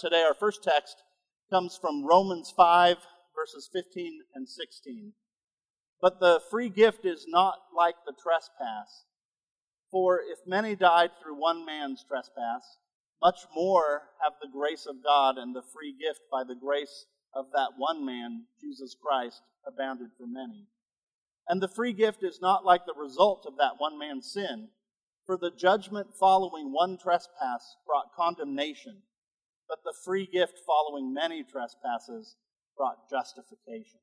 Today, our first text comes from Romans 5, verses 15 and 16. But the free gift is not like the trespass. For if many died through one man's trespass, much more have the grace of God and the free gift by the grace of that one man, Jesus Christ, abounded for many. And the free gift is not like the result of that one man's sin. For the judgment following one trespass brought condemnation, but the free gift following many trespasses brought justification.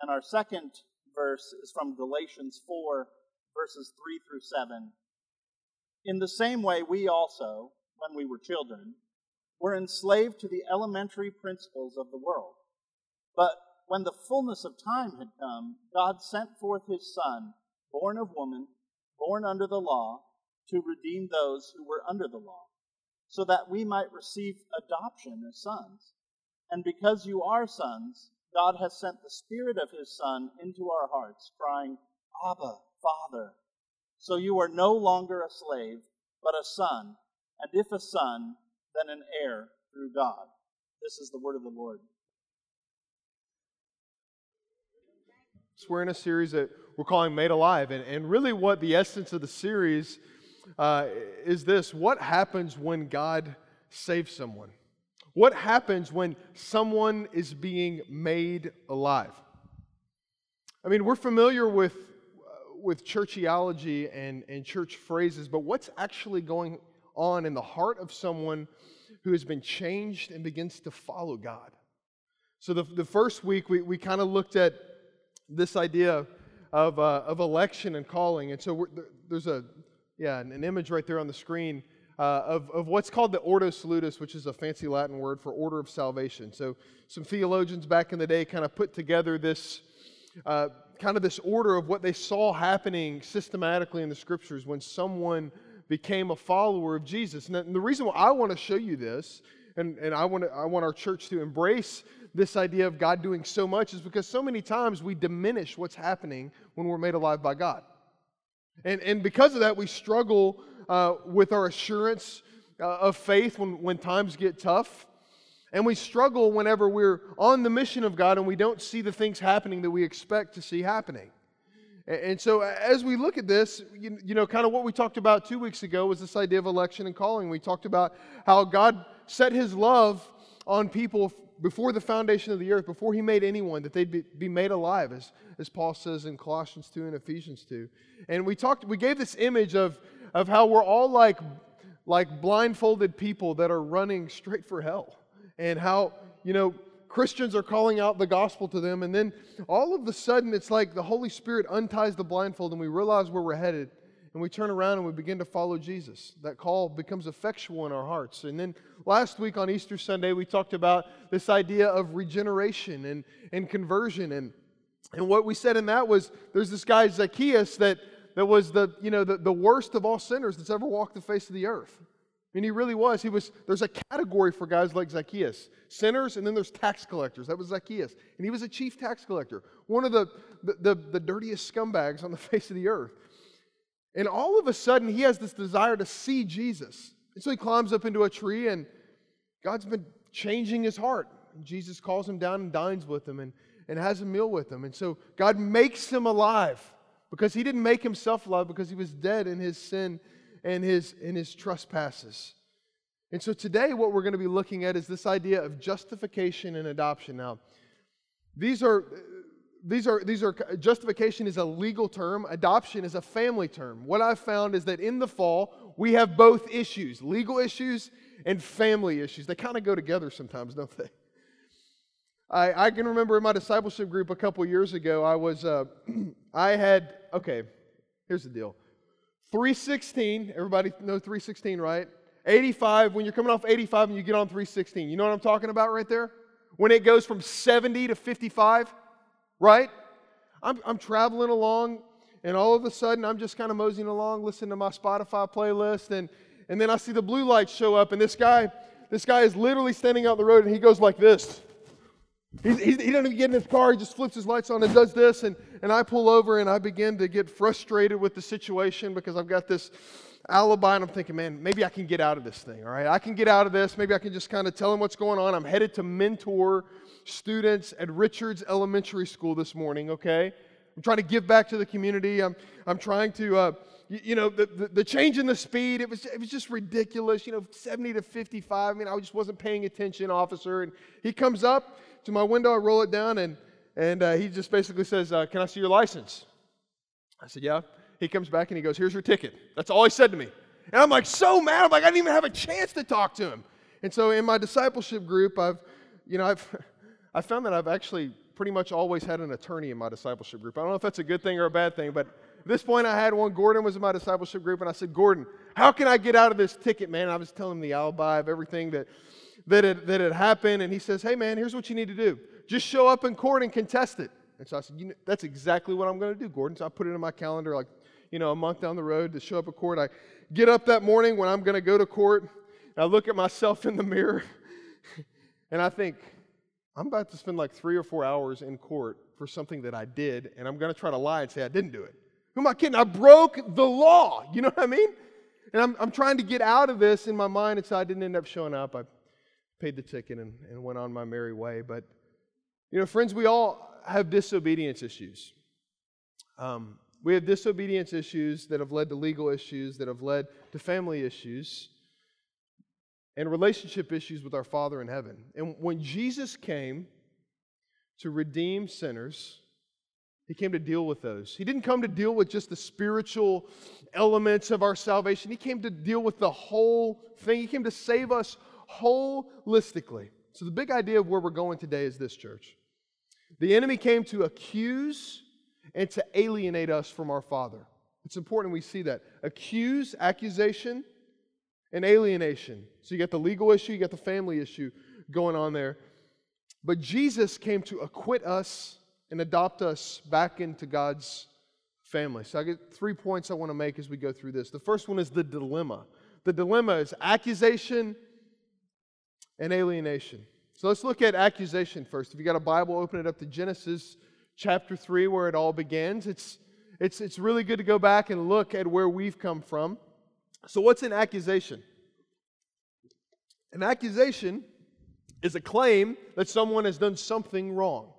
And our second verse is from Galatians 4, verses 3 through 7. In the same way, we also, when we were children, were enslaved to the elementary principles of the world. But when the fullness of time had come, God sent forth his Son, born of woman, born under the law, to redeem those who were under the law, so that we might receive adoption as sons. And because you are sons, God has sent the Spirit of his Son into our hearts, crying, Abba, Father. So you are no longer a slave, but a son, and if a son, then an heir through God. This is the word of the Lord. So we're in a series that we're calling Made Alive. And, and really, what the essence of the series uh, is this what happens when God saves someone? What happens when someone is being made alive? I mean, we're familiar with, uh, with churchiology and, and church phrases, but what's actually going on in the heart of someone who has been changed and begins to follow God? So, the, the first week, we, we kind of looked at this idea of, uh, of election and calling. And so there's a, yeah, an image right there on the screen uh, of, of what's called the Ordo Salutis, which is a fancy Latin word for order of salvation. So some theologians back in the day kind of put together this uh, kind of this order of what they saw happening systematically in the scriptures when someone became a follower of Jesus. And the reason why I want to show you this, and, and I, want to, I want our church to embrace this idea of God doing so much is because so many times we diminish what's happening when we're made alive by God. And, and because of that, we struggle uh, with our assurance uh, of faith when, when times get tough. And we struggle whenever we're on the mission of God and we don't see the things happening that we expect to see happening. And so, as we look at this, you, you know, kind of what we talked about two weeks ago was this idea of election and calling. We talked about how God set his love on people before the foundation of the earth, before he made anyone, that they'd be, be made alive, as, as Paul says in Colossians 2 and Ephesians 2. And we talked, we gave this image of, of how we're all like, like blindfolded people that are running straight for hell. And how, you know, Christians are calling out the gospel to them. And then all of a sudden, it's like the Holy Spirit unties the blindfold and we realize where we're headed and we turn around and we begin to follow Jesus. That call becomes effectual in our hearts. And then last week on Easter Sunday, we talked about this idea of regeneration and, and conversion. And, and what we said in that was there's this guy, Zacchaeus, that, that was the, you know, the, the worst of all sinners that's ever walked the face of the earth. I mean, he really was. He was. There's a category for guys like Zacchaeus, sinners, and then there's tax collectors. That was Zacchaeus, and he was a chief tax collector, one of the the, the, the dirtiest scumbags on the face of the earth. And all of a sudden, he has this desire to see Jesus. And so he climbs up into a tree, and God's been changing his heart. Jesus calls him down and dines with him and, and has a meal with him. And so God makes him alive because he didn't make himself alive because he was dead in his sin and his, in his trespasses. And so today, what we're going to be looking at is this idea of justification and adoption. Now, these are these are these are justification is a legal term adoption is a family term. What i've found is that in the fall we have both issues legal issues and family issues. They kind of go together sometimes don't they? I, I can remember in my discipleship group a couple years ago i was uh, i had okay here's the deal. 316 everybody know 316 right? 85 when you're coming off 85 and you get on 316 you know what i'm talking about right there? When it goes from 70 to 55 right? I'm, I'm traveling along, and all of a sudden, I'm just kind of moseying along, listening to my Spotify playlist, and, and then I see the blue lights show up, and this guy, this guy is literally standing out the road, and he goes like this. He's, he doesn't even get in his car. He just flips his lights on and does this. And, and I pull over and I begin to get frustrated with the situation because I've got this alibi, and I'm thinking, man, maybe I can get out of this thing, all right? I can get out of this. Maybe I can just kind of tell them what's going on. I'm headed to mentor students at Richards Elementary School this morning, okay? I'm trying to give back to the community. I'm, I'm trying to, uh, you, you, know, the, the, the, change in the speed, it was, it was just ridiculous. You know, 70 to 55. I mean, I just wasn't paying attention, officer. And he comes up to my window, I roll it down, and, and uh, he just basically says, uh, Can I see your license? I said, Yeah. He comes back and he goes, Here's your ticket. That's all he said to me. And I'm like, so mad. I'm like, I didn't even have a chance to talk to him. And so in my discipleship group, I've, you know, I've, I found that I've actually pretty much always had an attorney in my discipleship group. I don't know if that's a good thing or a bad thing, but at this point I had one. Gordon was in my discipleship group, and I said, Gordon, how can I get out of this ticket, man? I was telling him the alibi of everything that, that, had, that had happened, and he says, hey, man, here's what you need to do. Just show up in court and contest it. And so I said, you know, that's exactly what I'm going to do, Gordon. So I put it in my calendar like, you know, a month down the road to show up at court. I get up that morning when I'm going to go to court, I look at myself in the mirror, and I think, I'm about to spend like three or four hours in court for something that I did, and I'm going to try to lie and say I didn't do it. Who am I kidding? I broke the law. You know what I mean? And I'm, I'm trying to get out of this in my mind, and so I didn't end up showing up. I paid the ticket and, and went on my merry way. But, you know, friends, we all have disobedience issues. Um, we have disobedience issues that have led to legal issues, that have led to family issues and relationship issues with our Father in heaven. And when Jesus came to redeem sinners, he came to deal with those. He didn't come to deal with just the spiritual elements of our salvation, he came to deal with the whole thing. He came to save us holistically. So, the big idea of where we're going today is this, church. The enemy came to accuse and to alienate us from our Father. It's important we see that. Accuse, accusation, and alienation. So you got the legal issue, you got the family issue going on there. But Jesus came to acquit us and adopt us back into God's family. So I get three points I want to make as we go through this. The first one is the dilemma. The dilemma is accusation and alienation. So let's look at accusation first. If you got a Bible, open it up to Genesis chapter 3 where it all begins. It's it's it's really good to go back and look at where we've come from. So, what's an accusation? An accusation is a claim that someone has done something wrong.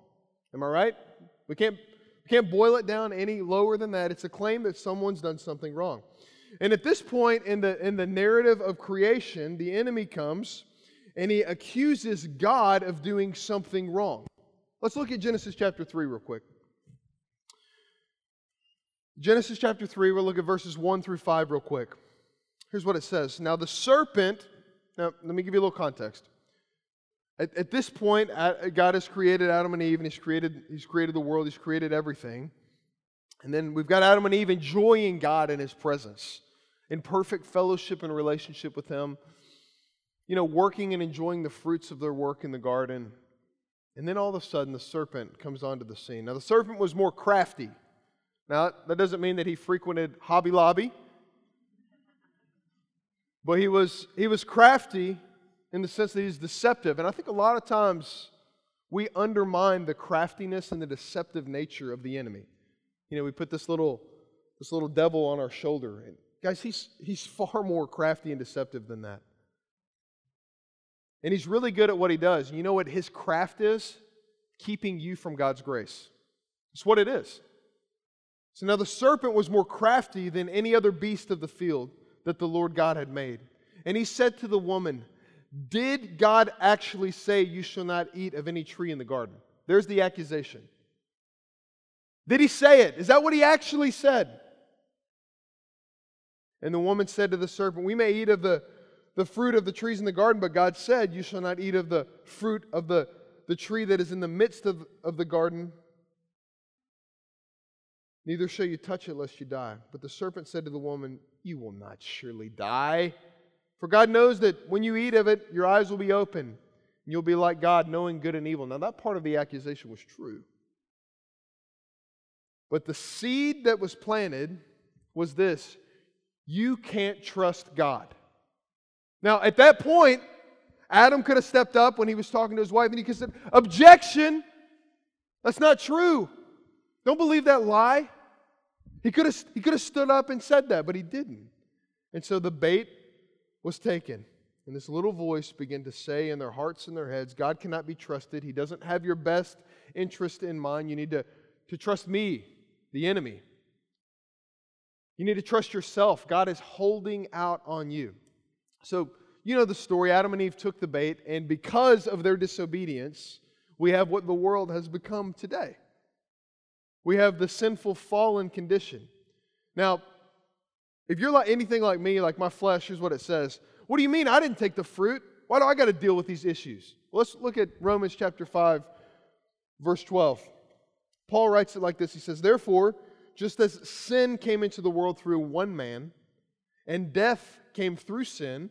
Am I right? We can't, we can't boil it down any lower than that. It's a claim that someone's done something wrong. And at this point in the, in the narrative of creation, the enemy comes and he accuses God of doing something wrong. Let's look at Genesis chapter 3 real quick. Genesis chapter 3, we'll look at verses 1 through 5 real quick. Here's what it says. Now, the serpent, now, let me give you a little context. At, at this point, God has created Adam and Eve, and he's created, he's created the world, He's created everything. And then we've got Adam and Eve enjoying God in His presence, in perfect fellowship and relationship with Him, you know, working and enjoying the fruits of their work in the garden. And then all of a sudden, the serpent comes onto the scene. Now, the serpent was more crafty. Now, that doesn't mean that he frequented Hobby Lobby but he was, he was crafty in the sense that he's deceptive. And I think a lot of times we undermine the craftiness and the deceptive nature of the enemy. You know, we put this little, this little devil on our shoulder. And guys, he's, he's far more crafty and deceptive than that. And he's really good at what he does. You know what his craft is? Keeping you from God's grace. It's what it is. So now the serpent was more crafty than any other beast of the field that the Lord God had made. And he said to the woman, Did God actually say, You shall not eat of any tree in the garden? There's the accusation. Did he say it? Is that what he actually said? And the woman said to the serpent, We may eat of the, the fruit of the trees in the garden, but God said, You shall not eat of the fruit of the, the tree that is in the midst of, of the garden. Neither shall you touch it lest you die. But the serpent said to the woman, you will not surely die. For God knows that when you eat of it, your eyes will be open, and you'll be like God, knowing good and evil. Now, that part of the accusation was true. But the seed that was planted was this you can't trust God. Now, at that point, Adam could have stepped up when he was talking to his wife and he could have said, Objection! That's not true. Don't believe that lie. He could have, he could have stood up and said that, but he didn't. And so the bait was taken. And this little voice began to say in their hearts and their heads, God cannot be trusted. He doesn't have your best interest in mind. You need to, to trust me, the enemy. You need to trust yourself. God is holding out on you. So, you know the story. Adam and Eve took the bait, and because of their disobedience, we have what the world has become today. We have the sinful, fallen condition. Now, if you're like anything like me, like my flesh, here's what it says. What do you mean I didn't take the fruit? Why do I got to deal with these issues? Well, let's look at Romans chapter 5, verse 12. Paul writes it like this He says, Therefore, just as sin came into the world through one man, and death came through sin,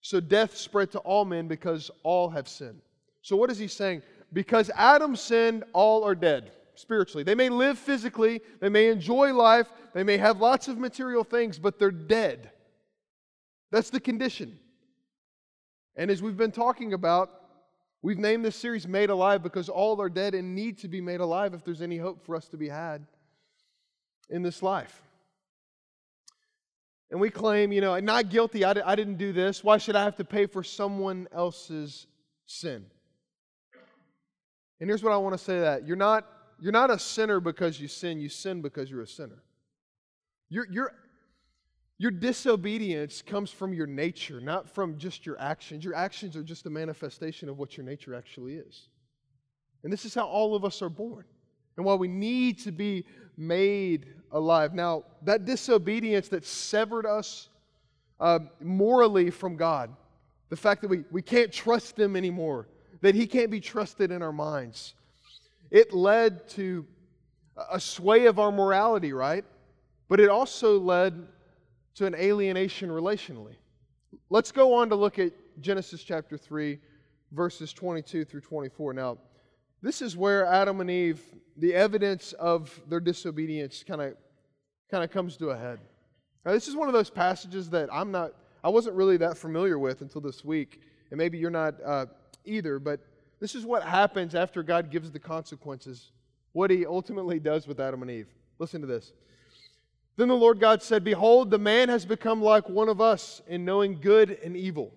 so death spread to all men because all have sinned. So, what is he saying? Because Adam sinned, all are dead spiritually. They may live physically, they may enjoy life, they may have lots of material things, but they're dead. That's the condition. And as we've been talking about, we've named this series Made Alive because all are dead and need to be made alive if there's any hope for us to be had in this life. And we claim, you know, not guilty, I, I didn't do this. Why should I have to pay for someone else's sin? And here's what I want to say that you're not you're not a sinner because you sin, you sin because you're a sinner. Your, your, your disobedience comes from your nature, not from just your actions. Your actions are just a manifestation of what your nature actually is. And this is how all of us are born. And why we need to be made alive. Now, that disobedience that severed us uh, morally from God, the fact that we, we can't trust Him anymore, that He can't be trusted in our minds, it led to a sway of our morality, right? But it also led to an alienation relationally. Let's go on to look at Genesis chapter 3, verses 22 through 24. Now, this is where Adam and Eve, the evidence of their disobedience kind of kind of comes to a head. Now, this is one of those passages that I'm not, I wasn't really that familiar with until this week, and maybe you're not uh, either, but this is what happens after God gives the consequences, what he ultimately does with Adam and Eve. Listen to this. Then the Lord God said, Behold, the man has become like one of us in knowing good and evil.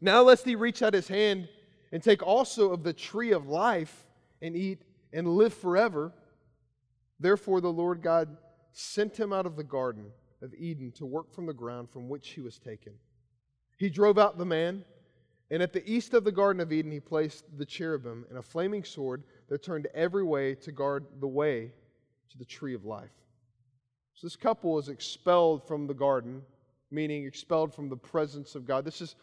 Now lest he reach out his hand and take also of the tree of life and eat and live forever. Therefore the Lord God sent him out of the garden of Eden to work from the ground from which he was taken. He drove out the man and at the east of the Garden of Eden, he placed the cherubim and a flaming sword that turned every way to guard the way to the tree of life. So this couple is expelled from the garden, meaning expelled from the presence of God. This is,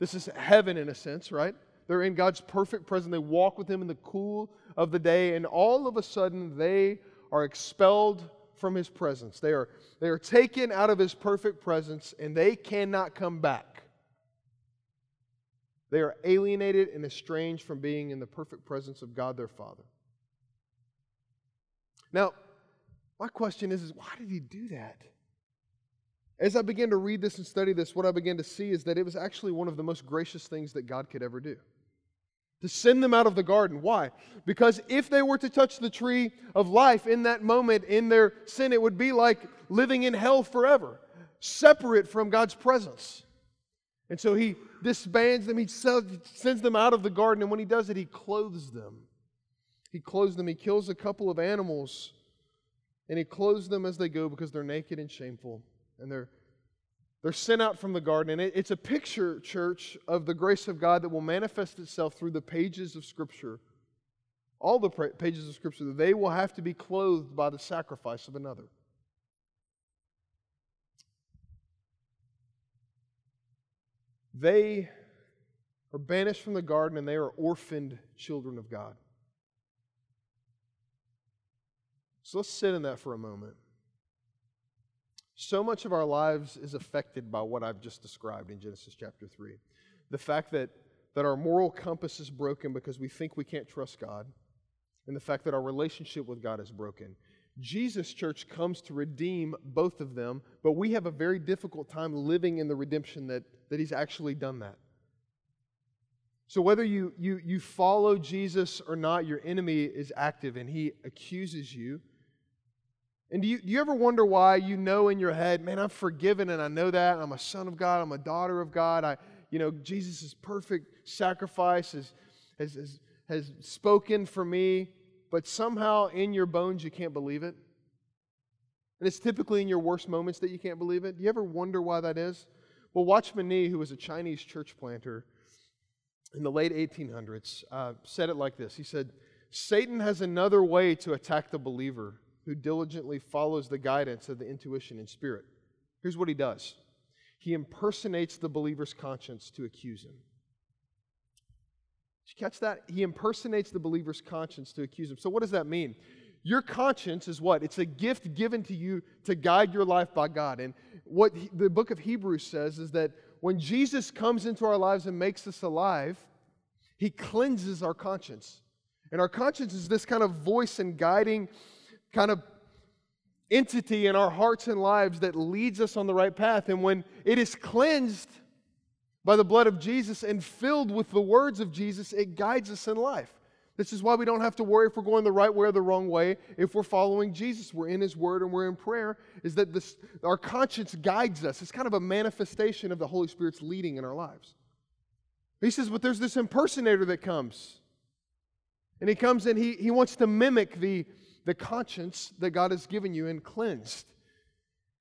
this is heaven in a sense, right? They're in God's perfect presence. They walk with Him in the cool of the day, and all of a sudden they are expelled from His presence. They are, they are taken out of His perfect presence, and they cannot come back. They are alienated and estranged from being in the perfect presence of God their Father. Now, my question is, is why did he do that? As I began to read this and study this, what I began to see is that it was actually one of the most gracious things that God could ever do. To send them out of the garden. Why? Because if they were to touch the tree of life in that moment, in their sin, it would be like living in hell forever, separate from God's presence. And so he disbands them, he sends them out of the garden, and when he does it, he clothes them. He clothes them, he kills a couple of animals, and he clothes them as they go because they're naked and shameful, and they're they're sent out from the garden. And it, it's a picture, church, of the grace of God that will manifest itself through the pages of Scripture. All the pages of Scripture, they will have to be clothed by the sacrifice of another. They are banished from the garden and they are orphaned children of God. So let's sit in that for a moment. So much of our lives is affected by what I've just described in Genesis chapter 3. The fact that, that our moral compass is broken because we think we can't trust God, and the fact that our relationship with God is broken. Jesus, church, comes to redeem both of them, but we have a very difficult time living in the redemption that, that He's actually done that. So, whether you, you, you follow Jesus or not, your enemy is active and he accuses you. And do you, do you ever wonder why you know in your head, man, I'm forgiven and I know that. I'm a son of God. I'm a daughter of God. I, you know, Jesus' perfect sacrifice has, has, has, has spoken for me, but somehow in your bones you can't believe it. And it's typically in your worst moments that you can't believe it. Do you ever wonder why that is? Well, Watchman Nee, who was a Chinese church planter in the late 1800s, uh, said it like this He said, Satan has another way to attack the believer who diligently follows the guidance of the intuition and spirit. Here's what he does he impersonates the believer's conscience to accuse him. Did you catch that? He impersonates the believer's conscience to accuse him. So, what does that mean? Your conscience is what? It's a gift given to you to guide your life by God. And what the book of Hebrews says is that when Jesus comes into our lives and makes us alive, he cleanses our conscience. And our conscience is this kind of voice and guiding kind of entity in our hearts and lives that leads us on the right path. And when it is cleansed by the blood of Jesus and filled with the words of Jesus, it guides us in life. This is why we don't have to worry if we're going the right way or the wrong way. If we're following Jesus, we're in His Word and we're in prayer, is that this, our conscience guides us. It's kind of a manifestation of the Holy Spirit's leading in our lives. He says, but there's this impersonator that comes. And he comes and he, he wants to mimic the, the conscience that God has given you and cleansed.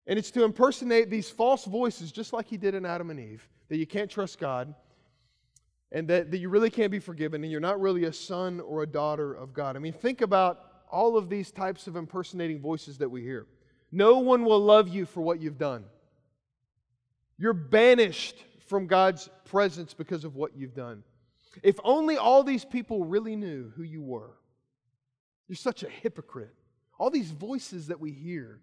And it's to impersonate these false voices, just like he did in Adam and Eve, that you can't trust God and that, that you really can't be forgiven and you're not really a son or a daughter of God. I mean, think about all of these types of impersonating voices that we hear. No one will love you for what you've done. You're banished from God's presence because of what you've done. If only all these people really knew who you were. You're such a hypocrite. All these voices that we hear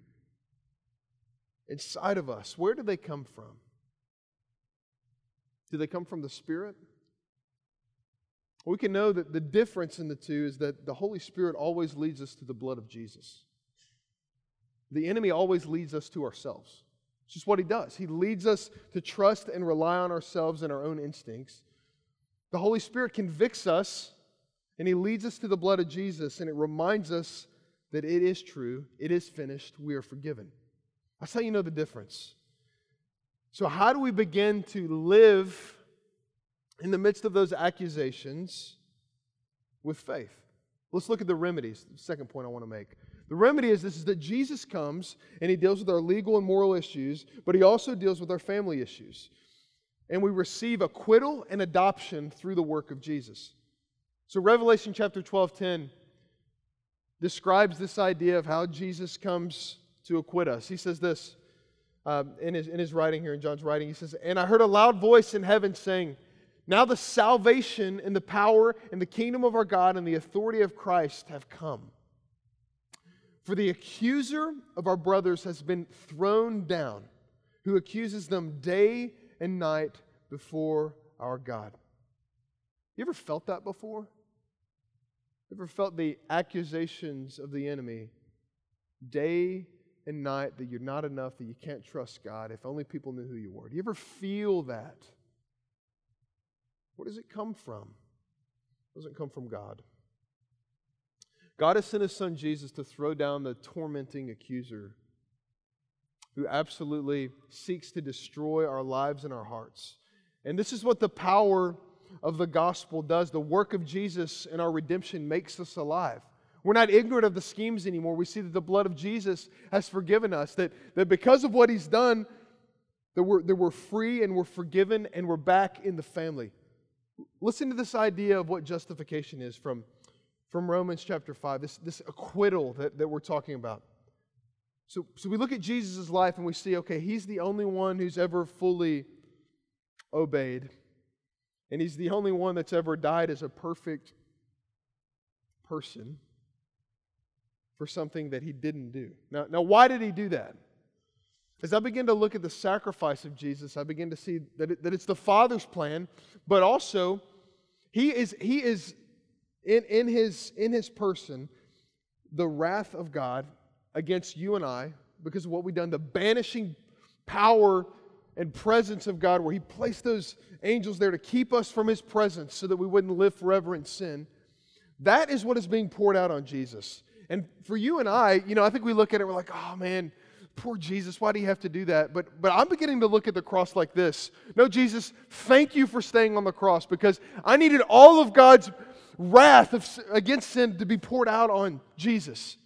inside of us, where do they come from? Do they come from the Spirit? We can know that the difference in the two is that the Holy Spirit always leads us to the blood of Jesus. The enemy always leads us to ourselves. It's just what he does. He leads us to trust and rely on ourselves and our own instincts. The Holy Spirit convicts us and he leads us to the blood of Jesus, and it reminds us that it is true, it is finished, we are forgiven. That's how you know the difference. So, how do we begin to live in the midst of those accusations with faith? Let's look at the remedies. The second point I want to make. The remedy is this is that Jesus comes and he deals with our legal and moral issues, but he also deals with our family issues. And we receive acquittal and adoption through the work of Jesus. So Revelation chapter 12, 10 describes this idea of how Jesus comes to acquit us. He says this um, in, his, in his writing here, in John's writing. He says, And I heard a loud voice in heaven saying, Now the salvation and the power and the kingdom of our God and the authority of Christ have come. For the accuser of our brothers has been thrown down, who accuses them day and night before our God. You ever felt that before? Ever felt the accusations of the enemy day and night that you're not enough, that you can't trust God? If only people knew who you were. Do you ever feel that? Where does it come from? It doesn't come from God. God has sent his son Jesus to throw down the tormenting accuser who absolutely seeks to destroy our lives and our hearts. And this is what the power of the gospel does. The work of Jesus in our redemption makes us alive. We're not ignorant of the schemes anymore. We see that the blood of Jesus has forgiven us, that, that because of what he's done, that we're, that we're free and we're forgiven and we're back in the family. Listen to this idea of what justification is from, from Romans chapter 5, this, this acquittal that, that we're talking about. So, so we look at Jesus' life and we see, okay, he's the only one who's ever fully obeyed. And he's the only one that's ever died as a perfect person for something that he didn't do. Now, now why did he do that? As I begin to look at the sacrifice of Jesus, I begin to see that, it, that it's the Father's plan, but also he is, he is in, in, his, in his person the wrath of God against you and I because of what we've done, the banishing power and presence of God, where He placed those angels there to keep us from His presence so that we wouldn't live forever in sin. That is what is being poured out on Jesus. And for you and I, you know, I think we look at it, we're like, oh man, poor Jesus, why do you have to do that? But, but I'm beginning to look at the cross like this. No, Jesus, thank you for staying on the cross because I needed all of God's wrath of, against sin to be poured out on Jesus.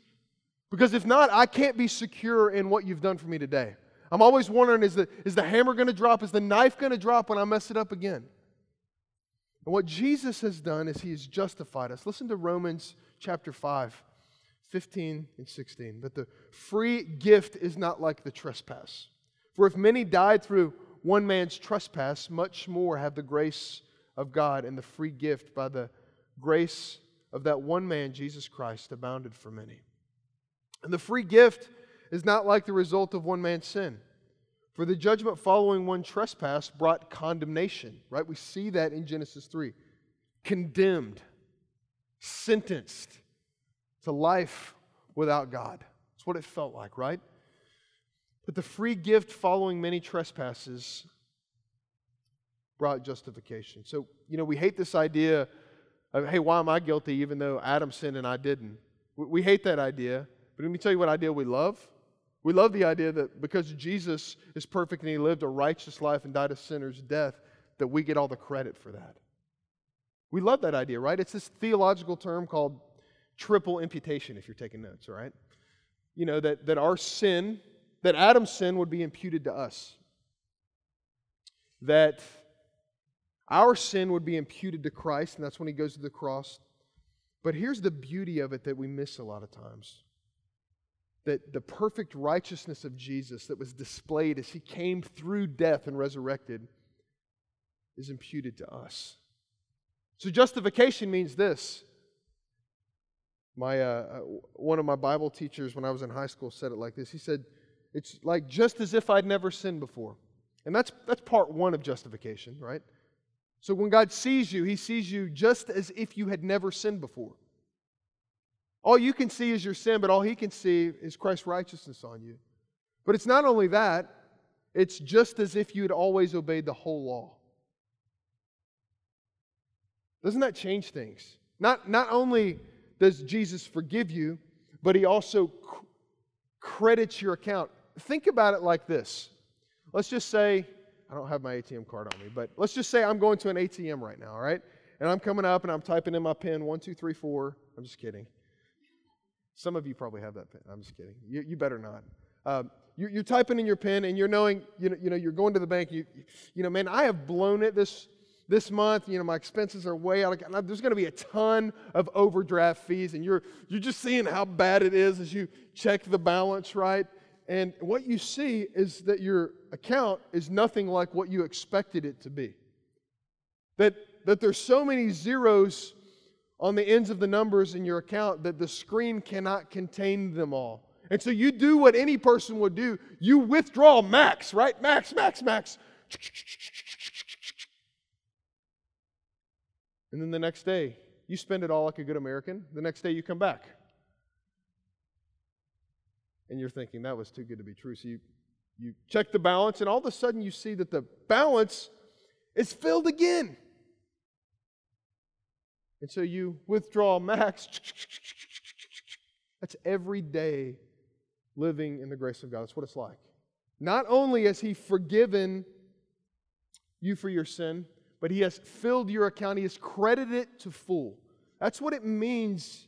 Because if not, I can't be secure in what you've done for me today. I'm always wondering is the, is the hammer going to drop? Is the knife going to drop when I mess it up again? And what Jesus has done is he has justified us. Listen to Romans chapter 5, 15 and 16. But the free gift is not like the trespass. For if many died through one man's trespass, much more have the grace of God and the free gift by the grace of that one man, Jesus Christ, abounded for many. And the free gift is not like the result of one man's sin. For the judgment following one trespass brought condemnation, right? We see that in Genesis 3. Condemned, sentenced to life without God. That's what it felt like, right? But the free gift following many trespasses brought justification. So, you know, we hate this idea of, hey, why am I guilty even though Adam sinned and I didn't? We hate that idea. But let me tell you what idea we love. We love the idea that because Jesus is perfect and he lived a righteous life and died a sinner's death, that we get all the credit for that. We love that idea, right? It's this theological term called triple imputation, if you're taking notes, all right? You know, that, that our sin, that Adam's sin would be imputed to us. That our sin would be imputed to Christ, and that's when he goes to the cross. But here's the beauty of it that we miss a lot of times that the perfect righteousness of Jesus that was displayed as he came through death and resurrected is imputed to us. So justification means this. My, uh, uh, one of my Bible teachers when I was in high school said it like this. He said, It's like just as if I'd never sinned before. And that's, that's part one of justification, right? So when God sees you, he sees you just as if you had never sinned before. All you can see is your sin, but all he can see is Christ's righteousness on you. But it's not only that, it's just as if you had always obeyed the whole law. Doesn't that change things? Not, not only does Jesus forgive you, but he also credits your account. Think about it like this. Let's just say, I don't have my ATM card on me, but let's just say I'm going to an ATM right now, all right? And I'm coming up and I'm typing in my PIN one, two, three, four. I'm just kidding. Some of you probably have that pen. I'm just kidding. You, you better not. Um, you, you're typing in your pen and you're knowing, you know, you know, you're going to the bank. You, you know, man, I have blown it this this month. You know, my expenses are way out. Of, there's going to be a ton of overdraft fees, and you're you're just seeing how bad it is as you check the balance, right? And what you see is that your account is nothing like what you expected it to be. That that there's so many zeros on the ends of the numbers in your account that the screen cannot contain them all. And so you do what any person would do you withdraw max, right? Max, max, max. And then the next day, you spend it all like a good American. The next day, you come back. And you're thinking, that was too good to be true. So you, you check the balance, and all of a sudden, you see that the balance is filled again. And so you withdraw max. That's every day living in the grace of God. That's what it's like. Not only has He forgiven you for your sin, but He has filled your account, He has credited it to full. That's what it means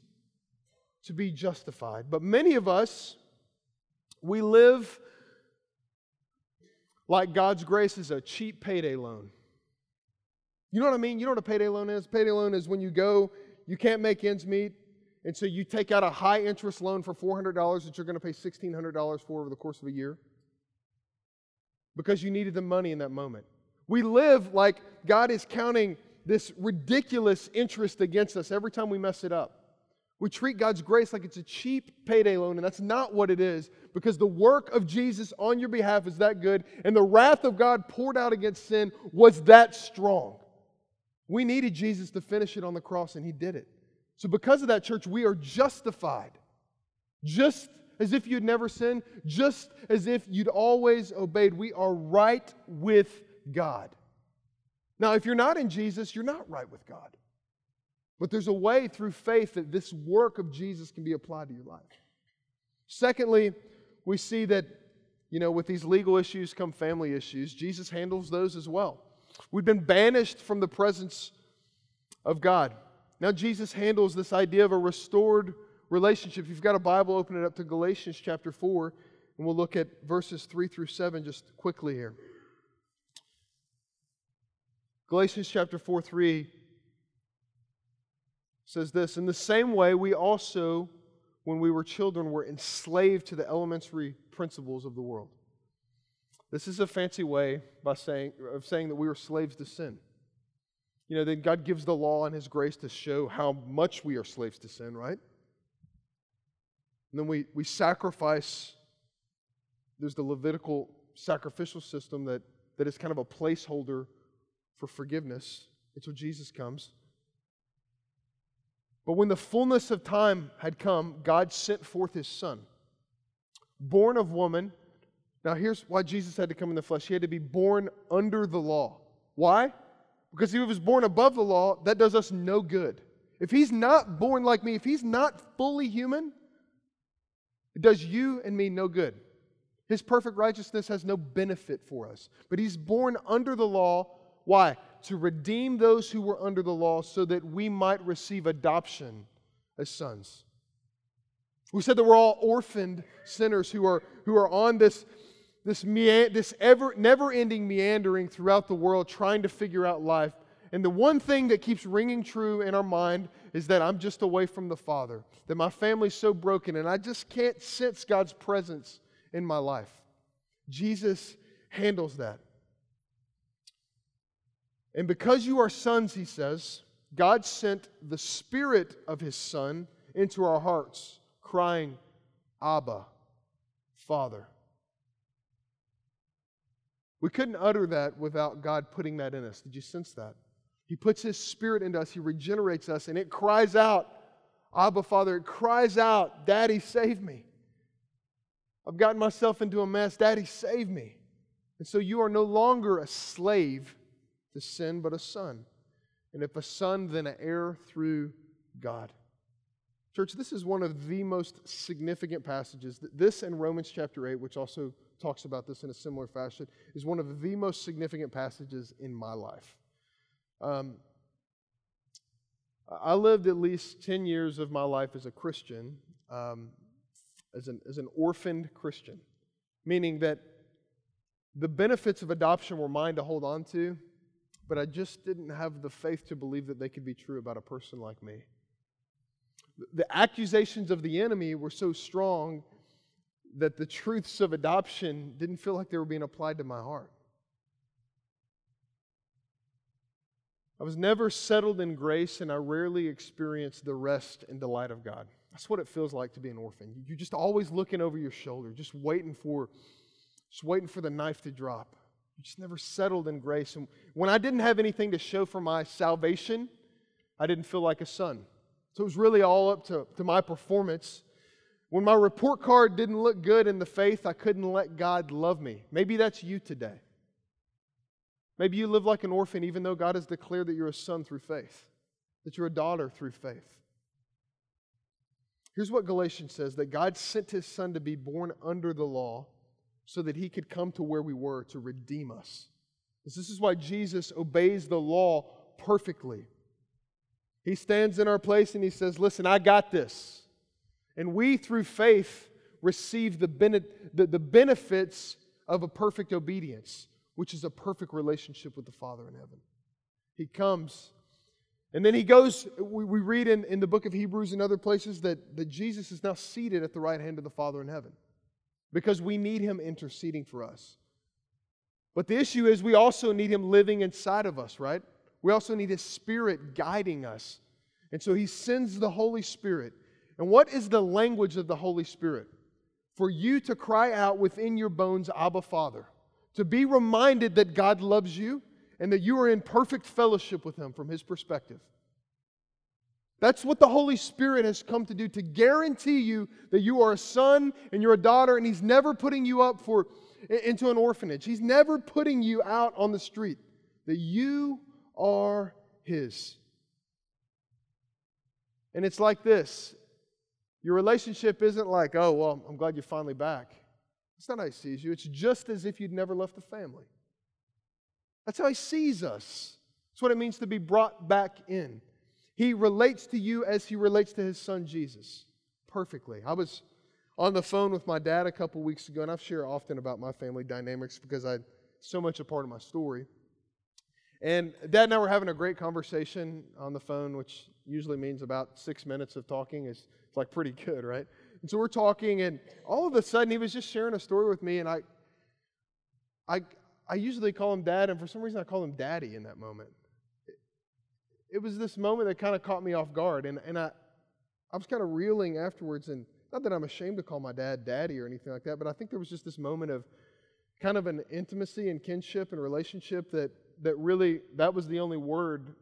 to be justified. But many of us, we live like God's grace is a cheap payday loan. You know what I mean? You know what a payday loan is? Payday loan is when you go, you can't make ends meet, and so you take out a high interest loan for $400 that you're going to pay $1,600 for over the course of a year because you needed the money in that moment. We live like God is counting this ridiculous interest against us every time we mess it up. We treat God's grace like it's a cheap payday loan, and that's not what it is because the work of Jesus on your behalf is that good, and the wrath of God poured out against sin was that strong. We needed Jesus to finish it on the cross, and he did it. So, because of that, church, we are justified. Just as if you'd never sinned, just as if you'd always obeyed. We are right with God. Now, if you're not in Jesus, you're not right with God. But there's a way through faith that this work of Jesus can be applied to your life. Secondly, we see that, you know, with these legal issues come family issues. Jesus handles those as well. We've been banished from the presence of God. Now, Jesus handles this idea of a restored relationship. If you've got a Bible, open it up to Galatians chapter 4, and we'll look at verses 3 through 7 just quickly here. Galatians chapter 4 3 says this In the same way, we also, when we were children, were enslaved to the elementary principles of the world. This is a fancy way by saying, of saying that we were slaves to sin. You know, then God gives the law and His grace to show how much we are slaves to sin, right? And then we, we sacrifice. There's the Levitical sacrificial system that, that is kind of a placeholder for forgiveness until Jesus comes. But when the fullness of time had come, God sent forth his son, born of woman. Now, here's why Jesus had to come in the flesh. He had to be born under the law. Why? Because if he was born above the law, that does us no good. If he's not born like me, if he's not fully human, it does you and me no good. His perfect righteousness has no benefit for us. But he's born under the law why? To redeem those who were under the law so that we might receive adoption as sons. We said that we're all orphaned sinners who are, who are on this, this, mea- this ever, never ending meandering throughout the world trying to figure out life. And the one thing that keeps ringing true in our mind is that I'm just away from the Father, that my family's so broken, and I just can't sense God's presence in my life. Jesus handles that. And because you are sons, he says, God sent the Spirit of His Son into our hearts, crying, Abba, Father. We couldn't utter that without God putting that in us. Did you sense that? He puts His Spirit into us, He regenerates us, and it cries out, Abba, Father. It cries out, Daddy, save me. I've gotten myself into a mess. Daddy, save me. And so you are no longer a slave to sin, but a son. And if a son, then an heir through God. Church, this is one of the most significant passages. This and Romans chapter 8, which also talks about this in a similar fashion, is one of the most significant passages in my life. Um, I lived at least 10 years of my life as a Christian, um, as, an, as an orphaned Christian, meaning that the benefits of adoption were mine to hold on to, but I just didn't have the faith to believe that they could be true about a person like me. The accusations of the enemy were so strong that the truths of adoption didn't feel like they were being applied to my heart. I was never settled in grace, and I rarely experienced the rest and delight of God. That's what it feels like to be an orphan. You're just always looking over your shoulder, just waiting for, just waiting for the knife to drop. You just never settled in grace. And when I didn't have anything to show for my salvation, I didn't feel like a son. So it was really all up to, to my performance. When my report card didn't look good in the faith, I couldn't let God love me. Maybe that's you today. Maybe you live like an orphan even though God has declared that you're a son through faith, that you're a daughter through faith. Here's what Galatians says that God sent his son to be born under the law so that he could come to where we were to redeem us. This is why Jesus obeys the law perfectly. He stands in our place and he says, Listen, I got this. And we, through faith, receive the, bene- the, the benefits of a perfect obedience, which is a perfect relationship with the Father in heaven. He comes. And then he goes, we, we read in, in the book of Hebrews and other places that, that Jesus is now seated at the right hand of the Father in heaven because we need Him interceding for us. But the issue is, we also need Him living inside of us, right? We also need His Spirit guiding us. And so He sends the Holy Spirit. And what is the language of the Holy Spirit? For you to cry out within your bones, Abba, Father. To be reminded that God loves you and that you are in perfect fellowship with Him from His perspective. That's what the Holy Spirit has come to do to guarantee you that you are a son and you're a daughter, and He's never putting you up for into an orphanage. He's never putting you out on the street. That you are His. And it's like this your relationship isn't like, oh, well, I'm glad you're finally back. That's not how he sees you. It's just as if you'd never left the family. That's how he sees us. That's what it means to be brought back in. He relates to you as he relates to his son Jesus perfectly. I was on the phone with my dad a couple weeks ago, and I've shared often about my family dynamics because I so much a part of my story. And dad and I were having a great conversation on the phone, which usually means about six minutes of talking. It's, it's like pretty good, right? And so we're talking, and all of a sudden he was just sharing a story with me, and I, I, I usually call him dad, and for some reason I call him daddy in that moment. It, it was this moment that kind of caught me off guard, and, and I, I was kind of reeling afterwards, and not that I'm ashamed to call my dad daddy or anything like that, but I think there was just this moment of kind of an intimacy and kinship and relationship that, that really, that was the only word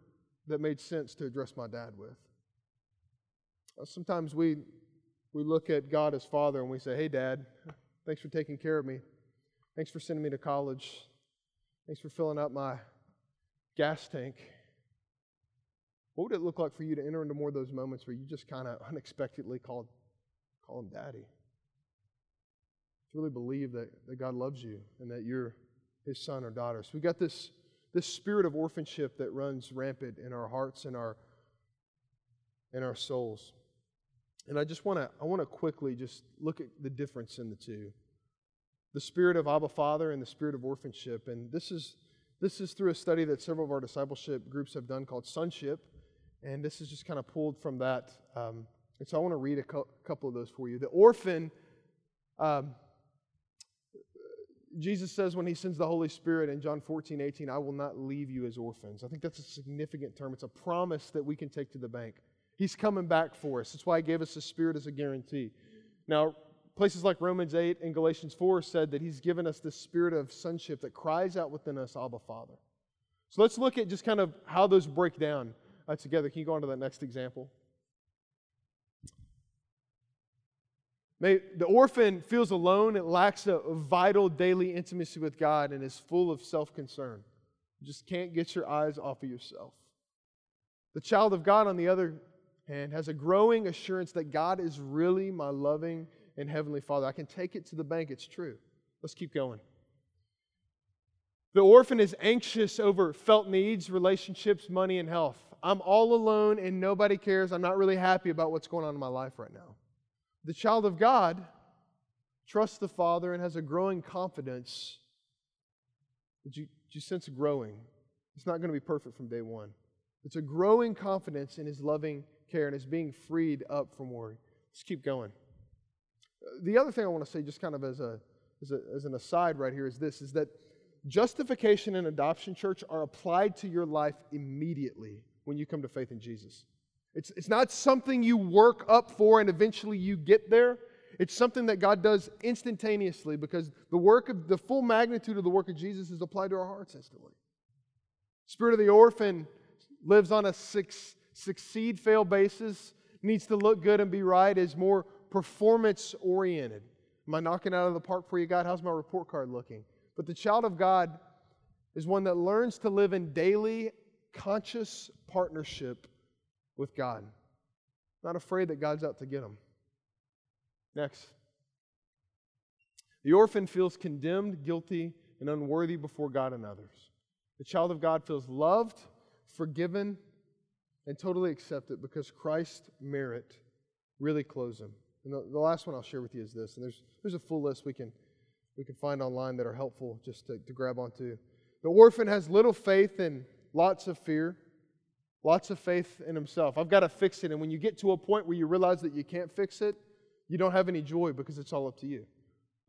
that made sense to address my dad with. Uh, sometimes we, we look at God as Father and we say, Hey, Dad, thanks for taking care of me. Thanks for sending me to college. Thanks for filling up my gas tank. What would it look like for you to enter into more of those moments where you just kind of unexpectedly call, call him daddy? To really believe that, that God loves you and that you're his son or daughter. So we got this, this spirit of orphanship that runs rampant in our hearts and our, in our souls. And I just want to I want to quickly just look at the difference in the two. The spirit of Abba Father and the spirit of orphanship. And this is this is through a study that several of our discipleship groups have done called Sonship. And this is just kind of pulled from that. Um, and so I want to read a co- couple of those for you. The orphan, um, Jesus says when he sends the Holy Spirit in John 14, 18, I will not leave you as orphans. I think that's a significant term. It's a promise that we can take to the bank. He's coming back for us. That's why He gave us the Spirit as a guarantee. Now, places like Romans 8 and Galatians 4 said that He's given us the spirit of sonship that cries out within us, Abba, Father. So let's look at just kind of how those break down uh, together. Can you go on to that next example? May, the orphan feels alone, it lacks a, vital daily intimacy with God, and is full of self concern. You just can't get your eyes off of yourself. The child of God, on the other hand, has a growing assurance that God is really my loving and heavenly Father. I can take it to the bank, it's true. Let's keep going. The orphan is anxious over felt needs, relationships, money, and health. I'm all alone and nobody cares. I'm not really happy about what's going on in my life right now. The child of God trusts the Father and has a growing confidence. Did you, did you sense growing? It's not going to be perfect from day one. It's a growing confidence in his loving care and is being freed up from worry. Let's keep going. The other thing I want to say, just kind of as, a, as, a, as an aside right here, is this is that justification and adoption, church, are applied to your life immediately when you come to faith in Jesus. It's, it's not something you work up for and eventually you get there. It's something that God does instantaneously because the work of the full magnitude of the work of Jesus is applied to our hearts instantly. Spirit of the orphan lives on a succeed fail basis, needs to look good and be right, is more performance oriented. Am I knocking out of the park for you, God? How's my report card looking? But the child of God is one that learns to live in daily, conscious partnership with God. Not afraid that God's out to get them. Next. The orphan feels condemned, guilty, and unworthy before God and others. The child of God feels loved, forgiven, and totally accepted because Christ's merit really clothes him. And the, the, last one I'll share with you is this, and there's, there's a full list we can, we can find online that are helpful just to, to grab onto. The orphan has little faith and lots of fear, lots of faith in himself. I've got to fix it. And when you get to a point where you realize that you can't fix it, you don't have any joy because it's all up to you.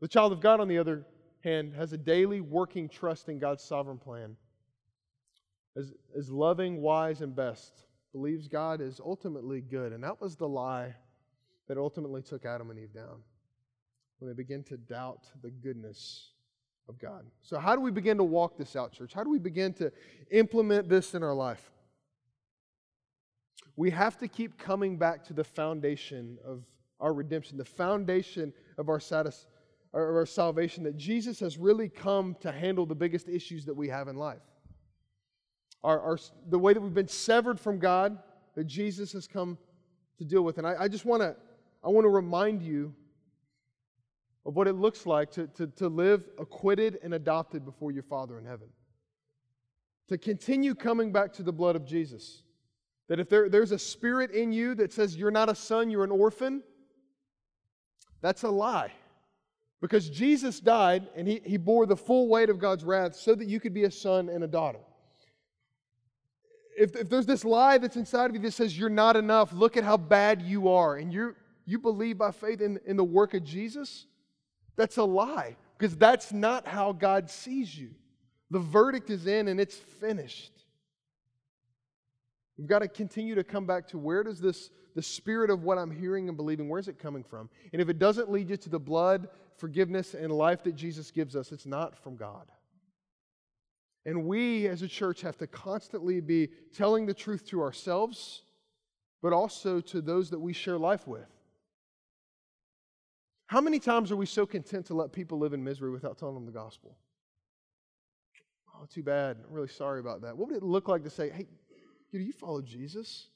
The child of God, on the other hand, has a daily working trust in God's sovereign plan. As, loving, wise, and best believes God is ultimately good. And that was the lie that ultimately took Adam and Eve down when they begin to doubt the goodness of God. So, how do we begin to walk this out, church? How do we begin to implement this in our life? We have to keep coming back to the foundation of our redemption, the foundation of our, our salvation, that Jesus has really come to handle the biggest issues that we have in life our, our, the way that we've been severed from God, that Jesus has come to deal with. And I, I just want to I want to remind you of what it looks like to, to, to live acquitted and adopted before your Father in heaven. To continue coming back to the blood of Jesus. That if there, there's a spirit in you that says you're not a son, you're an orphan, that's a lie. Because Jesus died and he, he bore the full weight of God's wrath so that you could be a son and a daughter. If, if there's this lie that's inside of you that says you're not enough, look at how bad you are, and you you believe by faith in, in the work of Jesus, that's a lie. Because that's not how God sees you. The verdict is in and it's finished. We've got to continue to come back to where does this, the spirit of what I'm hearing and believing, where's it coming from? And if it doesn't lead you to the blood, forgiveness, and life that Jesus gives us, it's not from God. And we as a church have to constantly be telling the truth to ourselves, but also to those that we share life with. How many times are we so content to let people live in misery without telling them the gospel? Oh, too bad. I'm really sorry about that. What would it look like to say, hey, do you follow Jesus?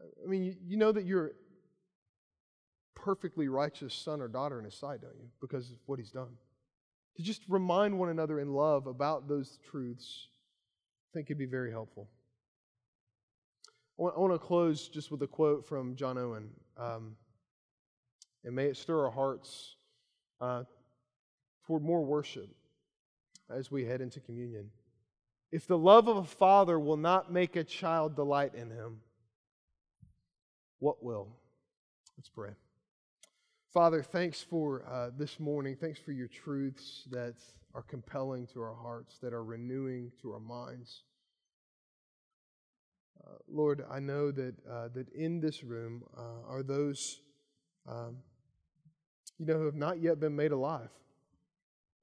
I mean, you, you know that you're perfectly righteous son or daughter in his sight, don't you? Because of what he's done. To just remind one another in love about those truths, I think could be very helpful. I want, I want to close just with a quote from John Owen. Um, and may it stir our hearts uh, toward more worship as we head into communion. If the love of a father will not make a child delight in him, what will? Let's pray. Father, thanks for uh, this morning. Thanks for your truths that are compelling to our hearts, that are renewing to our minds. Uh, Lord, I know that, uh, that in this room uh, are those um, you know, who have not yet been made alive.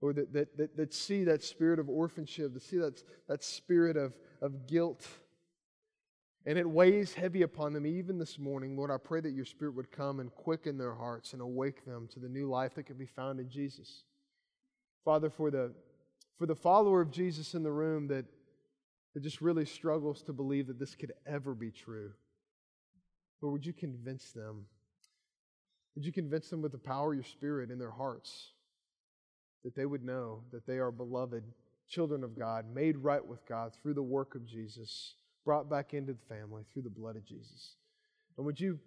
Or that, that, that, that see that spirit of orphanship, that see that, that spirit of, of guilt. And it weighs heavy upon them even this morning. Lord, I pray that your spirit would come and quicken their hearts and awake them to the new life that can be found in Jesus. Father, for the, for the follower of Jesus in the room that, that just really struggles to believe that this could ever be true, Lord, would you convince them would you convince them with the power of your Spirit in their hearts that they would know that they are beloved children of God, made right with God through the work of Jesus, brought back into the family through the blood of Jesus? And would you,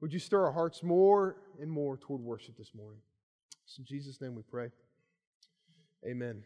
would you stir our hearts more and more toward worship this morning? It's in Jesus' name we pray. Amen.